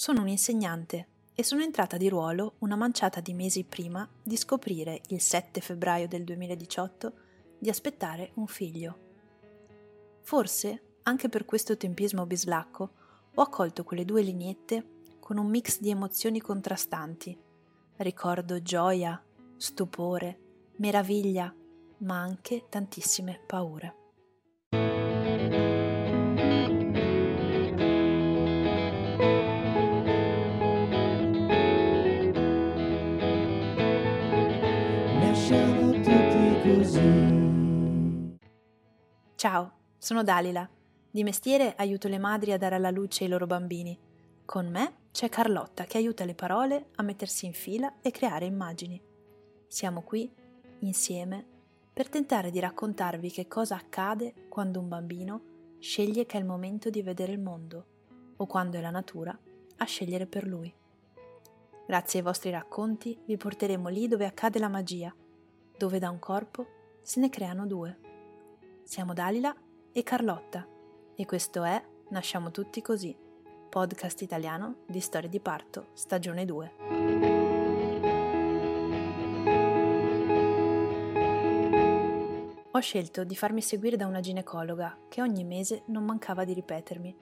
Sono un insegnante e sono entrata di ruolo una manciata di mesi prima di scoprire, il 7 febbraio del 2018, di aspettare un figlio. Forse, anche per questo tempismo bislacco, ho accolto quelle due lineette con un mix di emozioni contrastanti. Ricordo gioia, stupore, meraviglia, ma anche tantissime paure. Ciao, sono Dalila. Di mestiere aiuto le madri a dare alla luce i loro bambini. Con me c'è Carlotta che aiuta le parole a mettersi in fila e creare immagini. Siamo qui, insieme, per tentare di raccontarvi che cosa accade quando un bambino sceglie che è il momento di vedere il mondo o quando è la natura a scegliere per lui. Grazie ai vostri racconti vi porteremo lì dove accade la magia, dove da un corpo se ne creano due. Siamo Dalila e Carlotta e questo è Nasciamo tutti così, podcast italiano di storie di parto, stagione 2. Ho scelto di farmi seguire da una ginecologa che ogni mese non mancava di ripetermi.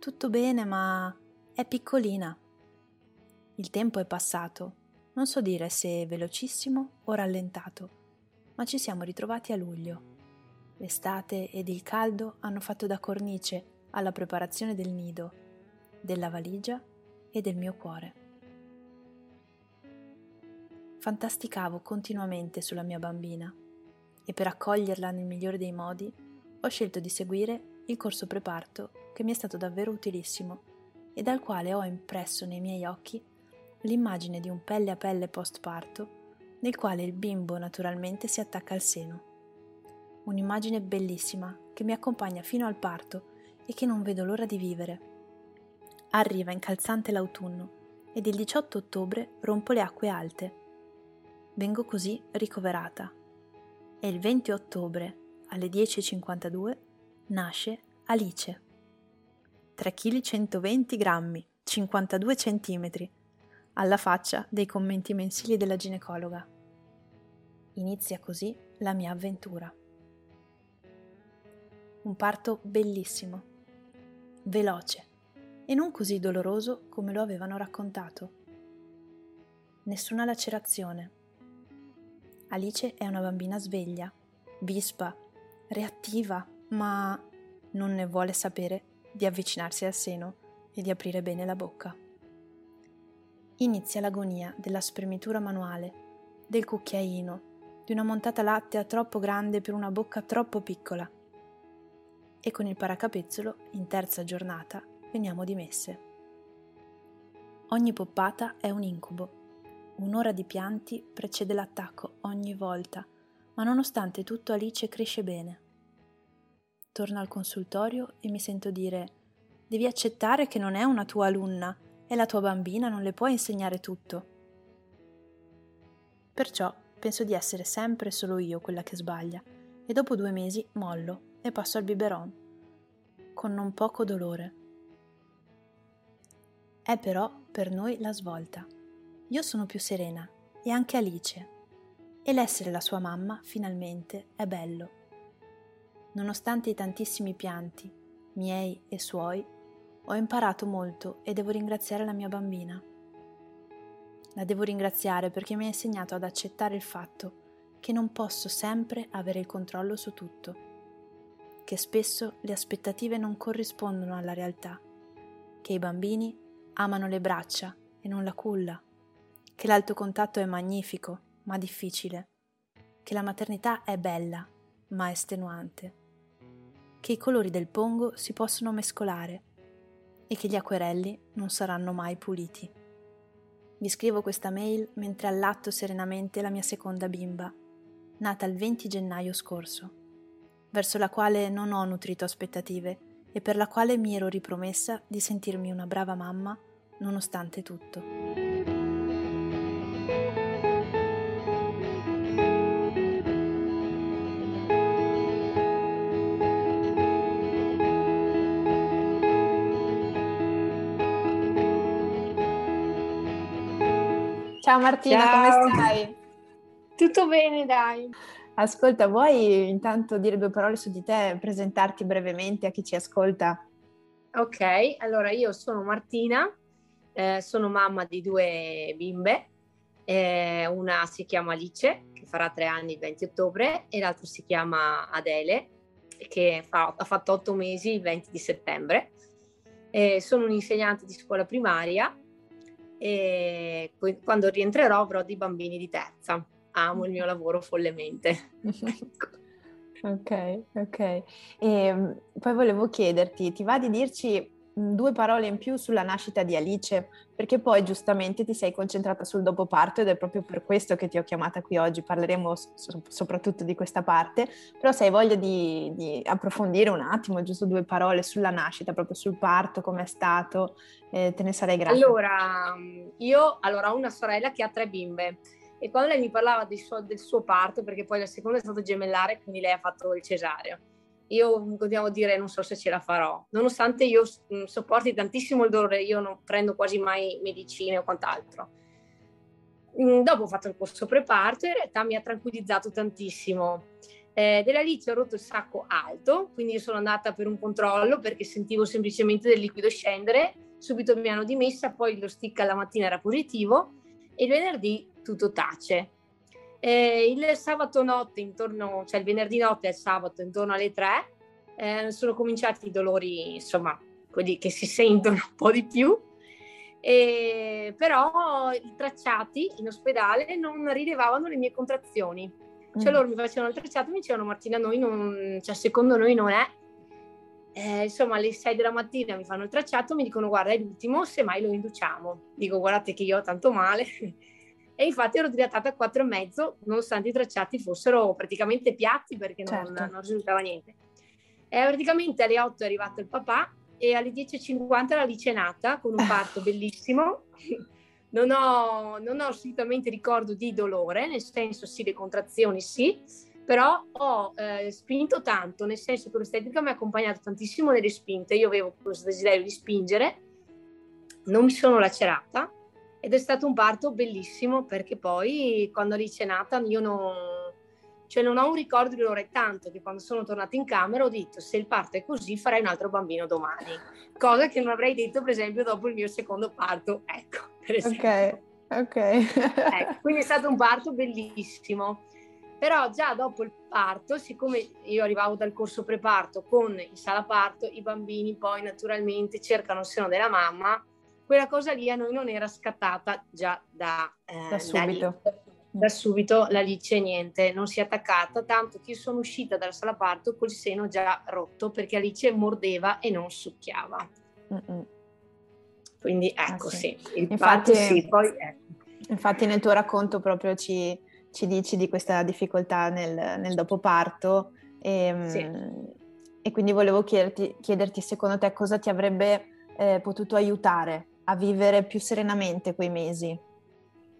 Tutto bene, ma è piccolina. Il tempo è passato, non so dire se velocissimo o rallentato, ma ci siamo ritrovati a luglio L'estate ed il caldo hanno fatto da cornice alla preparazione del nido, della valigia e del mio cuore. Fantasticavo continuamente sulla mia bambina e per accoglierla nel migliore dei modi ho scelto di seguire il corso preparto che mi è stato davvero utilissimo e dal quale ho impresso nei miei occhi l'immagine di un pelle a pelle post parto nel quale il bimbo naturalmente si attacca al seno un'immagine bellissima che mi accompagna fino al parto e che non vedo l'ora di vivere. Arriva incalzante l'autunno ed il 18 ottobre rompo le acque alte. Vengo così ricoverata e il 20 ottobre alle 10.52 nasce Alice. 3 kg 120 grammi, 52 centimetri, alla faccia dei commenti mensili della ginecologa. Inizia così la mia avventura un parto bellissimo, veloce e non così doloroso come lo avevano raccontato. Nessuna lacerazione. Alice è una bambina sveglia, vispa, reattiva, ma non ne vuole sapere di avvicinarsi al seno e di aprire bene la bocca. Inizia l'agonia della spremitura manuale, del cucchiaino, di una montata lattea troppo grande per una bocca troppo piccola e con il paracapezzolo, in terza giornata, veniamo dimesse. Ogni poppata è un incubo. Un'ora di pianti precede l'attacco ogni volta, ma nonostante tutto Alice cresce bene. Torno al consultorio e mi sento dire Devi accettare che non è una tua alunna, è la tua bambina, non le puoi insegnare tutto. Perciò penso di essere sempre solo io quella che sbaglia e dopo due mesi mollo e passo al biberon, con non poco dolore. È però per noi la svolta. Io sono più serena e anche Alice. E l'essere la sua mamma, finalmente, è bello. Nonostante i tantissimi pianti, miei e suoi, ho imparato molto e devo ringraziare la mia bambina. La devo ringraziare perché mi ha insegnato ad accettare il fatto che non posso sempre avere il controllo su tutto che spesso le aspettative non corrispondono alla realtà, che i bambini amano le braccia e non la culla, che l'alto contatto è magnifico ma difficile, che la maternità è bella ma estenuante, che i colori del pongo si possono mescolare e che gli acquerelli non saranno mai puliti. Vi scrivo questa mail mentre allatto serenamente la mia seconda bimba, nata il 20 gennaio scorso verso la quale non ho nutrito aspettative e per la quale mi ero ripromessa di sentirmi una brava mamma nonostante tutto. Ciao Martina, Ciao. come stai? Tutto bene, dai. Ascolta, vuoi intanto dire due parole su di te, presentarti brevemente a chi ci ascolta? Ok, allora io sono Martina, eh, sono mamma di due bimbe, eh, una si chiama Alice, che farà tre anni il 20 ottobre, e l'altra si chiama Adele, che fa, ha fatto otto mesi il 20 di settembre. Eh, sono un'insegnante di scuola primaria e quando rientrerò avrò dei bambini di terza. Amo il mio lavoro follemente. ok, ok. E ehm, poi volevo chiederti, ti va di dirci due parole in più sulla nascita di Alice, perché poi giustamente ti sei concentrata sul dopo parto ed è proprio per questo che ti ho chiamata qui oggi, parleremo so- soprattutto di questa parte, però se hai voglia di, di, approfondire un attimo, giusto due parole sulla nascita, proprio sul parto, com'è stato, eh, te ne sarei grata. Allora, io allora, ho una sorella che ha tre bimbe e quando lei mi parlava suo, del suo parto, perché poi la seconda è stato gemellare, quindi lei ha fatto il cesareo, io continuavo a dire non so se ce la farò, nonostante io mm, sopporti tantissimo il dolore, io non prendo quasi mai medicine o quant'altro. Mm, dopo ho fatto il corso preparto e in realtà mi ha tranquillizzato tantissimo. Eh, della Lice ho rotto il sacco alto, quindi sono andata per un controllo perché sentivo semplicemente del liquido scendere, subito mi hanno dimessa, poi lo stick alla mattina era positivo e il venerdì tutto tace. Eh, il sabato notte, intorno, cioè il venerdì notte e il sabato, intorno alle 3, eh, sono cominciati i dolori, insomma, quelli che si sentono un po' di più. E, però i tracciati in ospedale non rilevavano le mie contrazioni. Cioè mm. loro mi facevano il tracciato e mi dicevano Martina, noi non, cioè secondo noi non è. Eh, insomma, alle 6 della mattina mi fanno il tracciato, mi dicono guarda è l'ultimo, semmai lo induciamo. Dico guardate che io ho tanto male. E infatti ero dilatata a quattro e mezzo nonostante i tracciati fossero praticamente piatti perché non, certo. non risultava niente. E praticamente alle 8 è arrivato il papà e alle 10.50 la licenata con un parto bellissimo. Non ho, non ho assolutamente ricordo di dolore, nel senso sì, le contrazioni sì, però ho eh, spinto tanto, nel senso che l'ostetrica mi ha accompagnato tantissimo nelle spinte, io avevo questo desiderio di spingere, non mi sono lacerata, ed è stato un parto bellissimo perché poi quando Alice è nata io non, cioè non ho un ricordo di dolore tanto che quando sono tornata in camera ho detto se il parto è così farei un altro bambino domani, cosa che non avrei detto per esempio dopo il mio secondo parto, ecco. Ok, ok. ecco, quindi è stato un parto bellissimo. Però già dopo il parto, siccome io arrivavo dal corso preparto con il sala parto, i bambini poi naturalmente cercano il seno della mamma quella cosa lì a noi non era scattata già da, eh, da subito. Da, da subito la lice niente, non si è attaccata, tanto che io sono uscita dalla sala parto col seno già rotto perché Alice mordeva e non succhiava. Mm-mm. Quindi ecco ah, sì. sì, il infatti, parto sì, poi ecco. Infatti nel tuo racconto proprio ci, ci dici di questa difficoltà nel, nel dopoparto e, ehm, sì. e quindi volevo chiederti, chiederti secondo te cosa ti avrebbe eh, potuto aiutare a vivere più serenamente quei mesi?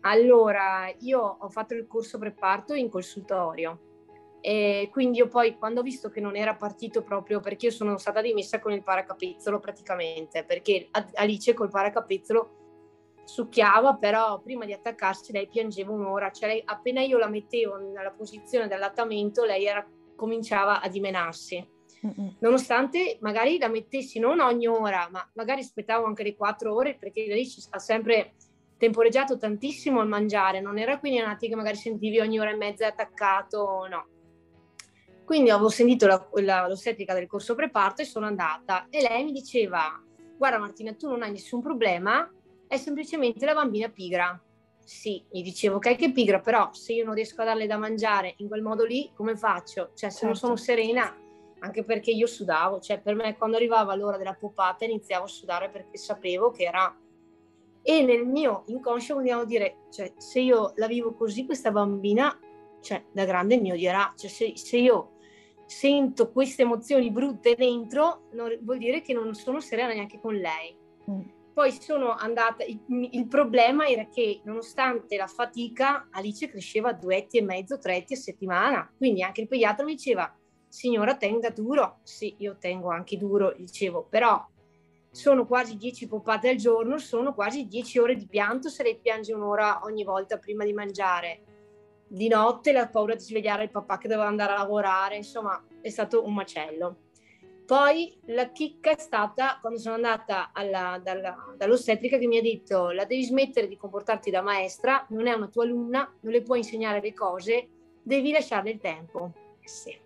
Allora, io ho fatto il corso preparto in consultorio e quindi io poi quando ho visto che non era partito proprio perché io sono stata dimessa con il paracapezzolo praticamente, perché Alice col paracapezzolo succhiava, però prima di attaccarsi lei piangeva un'ora, cioè lei, appena io la mettevo nella posizione dell'allattamento lei era, cominciava a dimenarsi nonostante magari la mettessi non ogni ora, ma magari aspettavo anche le quattro ore perché lei ci ha sempre temporeggiato tantissimo al mangiare, non era quindi nati che magari sentivi ogni ora e mezza attaccato, no. Quindi avevo sentito la, la, l'ostetrica del corso preparto e sono andata e lei mi diceva guarda Martina tu non hai nessun problema, è semplicemente la bambina pigra. Sì, gli dicevo ok che pigra, però se io non riesco a darle da mangiare in quel modo lì, come faccio? Cioè se certo. non sono serena anche perché io sudavo, cioè per me quando arrivava l'ora della popata iniziavo a sudare perché sapevo che era... E nel mio inconscio vogliamo dire, cioè se io la vivo così questa bambina, cioè da grande mi odierà, cioè se, se io sento queste emozioni brutte dentro, non, vuol dire che non sono serena neanche con lei. Mm. Poi sono andata, il, il, problema era che nonostante la fatica, Alice cresceva a due etti e mezzo, tre etti a settimana, quindi anche il pediatra mi diceva signora tenga duro, sì io tengo anche duro, dicevo, però sono quasi 10 poppate al giorno, sono quasi 10 ore di pianto se lei piange un'ora ogni volta prima di mangiare. Di notte la paura di svegliare il papà che doveva andare a lavorare, insomma è stato un macello. Poi la chicca è stata quando sono andata alla, dalla, dall'ostetrica che mi ha detto la devi smettere di comportarti da maestra, non è una tua alunna, non le puoi insegnare le cose, devi lasciarle il tempo. Sì,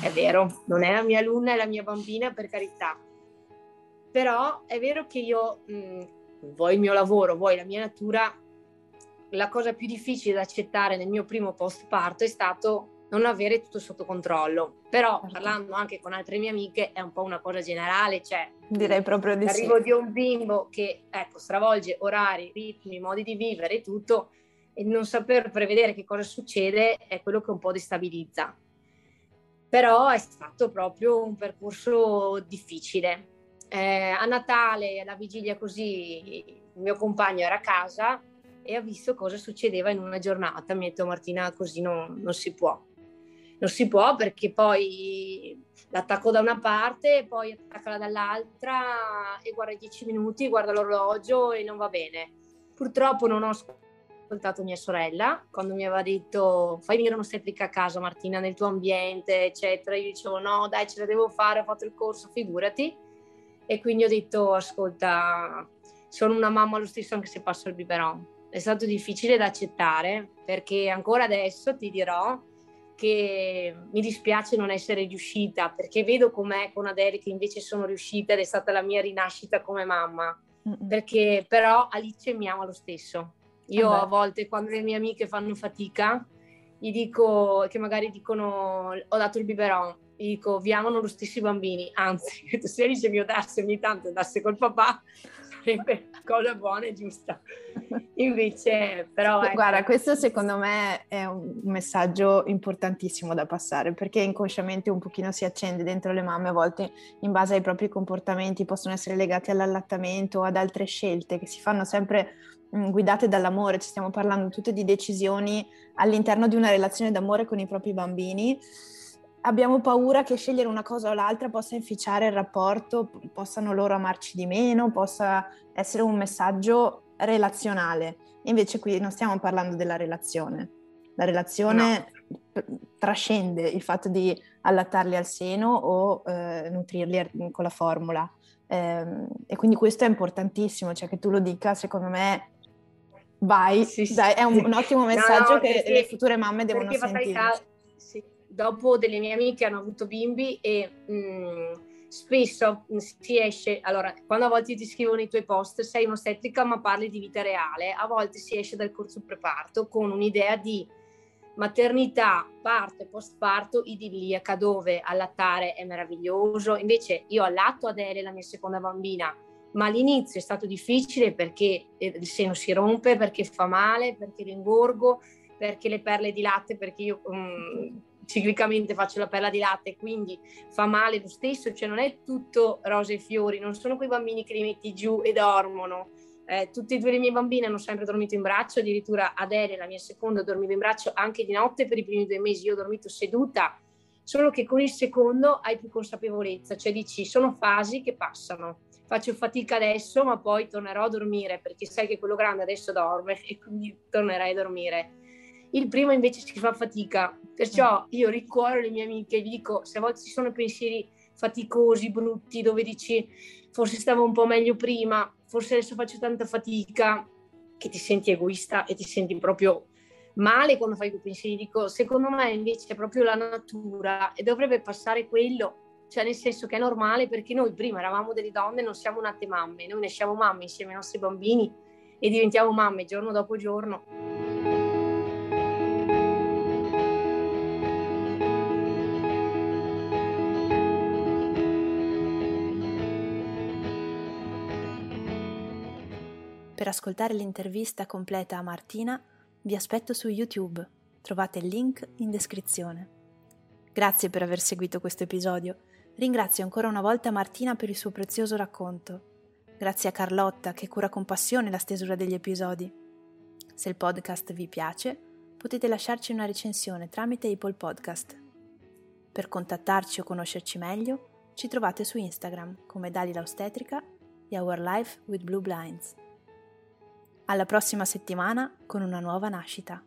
è vero, non è la mia alunna, è la mia bambina, per carità però è vero che io, mh, mm, vuoi il mio lavoro, vuoi la mia natura, la cosa più difficile da accettare nel mio primo post parto è stato non avere tutto sotto controllo. Però certo. parlando anche con altre mie amiche è un po' una cosa generale, cioè direi proprio di l'arrivo sì. di un bimbo che ecco, stravolge orari, ritmi, modi di vivere e tutto e non saper prevedere che cosa succede è quello che un po' destabilizza. Però è stato proprio un percorso difficile eh, a Natale, alla vigilia così, il mio compagno era a casa e ha visto cosa succedeva in una giornata. Mi ha detto Martina, così non, non si può. Non si può perché poi l'attacco da una parte, poi attaccala dall'altra e guarda i dieci minuti, guarda l'orologio e non va bene. Purtroppo non ho ascoltato mia sorella quando mi aveva detto fai venire un'ostetrica a casa Martina nel tuo ambiente eccetera. Io dicevo no dai ce la devo fare, ho fatto il corso, figurati e quindi ho detto ascolta sono una mamma lo stesso anche se passo il biberon è stato difficile da accettare perché ancora adesso ti dirò che mi dispiace non essere riuscita perché vedo com'è con Adele che invece sono riuscita ed è stata la mia rinascita come mamma. Perché però Alice mi ama lo stesso io Vabbè. a volte quando le mie amiche fanno fatica gli dico che magari dicono ho dato il biberon dico vi amano lo stesso i bambini, anzi se Alice mi odasse ogni tanto andasse col papà sarebbe cosa buona e giusta. Invece, però... Ecco. Guarda, questo secondo me è un messaggio importantissimo da passare perché inconsciamente un pochino si accende dentro le mamme a volte in base ai propri comportamenti, possono essere legati all'allattamento o ad altre scelte che si fanno sempre guidate dall'amore, ci stiamo parlando tutte di decisioni all'interno di una relazione d'amore con i propri bambini abbiamo paura che scegliere una cosa o l'altra possa inficiare il rapporto, possano loro amarci di meno, possa essere un messaggio relazionale. Invece qui non stiamo parlando della relazione. La relazione no. trascende il fatto di allattarli al seno o eh, nutrirli con la formula. Eh, e quindi questo è importantissimo, cioè che tu lo dica, secondo me vai, sì, dai, è un, un, ottimo messaggio no, no, che le future mamme devono sentire. Caso, sì dopo delle mie amiche hanno avuto bimbi e mh, mm, spesso si esce, allora quando a volte ti scrivono i tuoi post sei un'ostetrica ma parli di vita reale, a volte si esce dal corso preparto con un'idea di maternità, parto e postparto idilliaca dove allattare è meraviglioso, invece io allatto Adele, la mia seconda bambina, ma all'inizio è stato difficile perché il seno si rompe, perché fa male, perché l'ingorgo, perché le perle di latte, perché io um, ciclicamente faccio la perla di latte, quindi fa male lo stesso, cioè non è tutto rose e fiori, non sono quei bambini che li metti giù e dormono. Eh, tutte e due le mie bambine hanno sempre dormito in braccio, addirittura Adele, la mia seconda, dormiva in braccio anche di notte per i primi due mesi, io ho dormito seduta, solo che con il secondo hai più consapevolezza, cioè dici sono fasi che passano, faccio fatica adesso ma poi tornerò a dormire perché sai che quello grande adesso dorme e quindi tornerai a dormire il primo invece si fa fatica, perciò mm. io ricuoro le mie amiche e gli dico se a volte ci sono pensieri faticosi, brutti, dove dici forse stavo un po' meglio prima, forse adesso faccio tanta fatica, che ti senti egoista e ti senti proprio male quando fai quei pensieri. Dico, secondo me invece è proprio la natura e dovrebbe passare quello, cioè nel senso che è normale perché noi prima eravamo delle donne, non siamo nate mamme, noi nasciamo mamme insieme ai nostri bambini e diventiamo mamme giorno dopo giorno. Per ascoltare l'intervista completa a Martina vi aspetto su YouTube, trovate il link in descrizione. Grazie per aver seguito questo episodio. Ringrazio ancora una volta Martina per il suo prezioso racconto. Grazie a Carlotta che cura con passione la stesura degli episodi. Se il podcast vi piace, potete lasciarci una recensione tramite Apple Podcast. Per contattarci o conoscerci meglio, ci trovate su Instagram come Dalila Ostetrica e Our Life with Blue Blinds. Alla prossima settimana con una nuova nascita.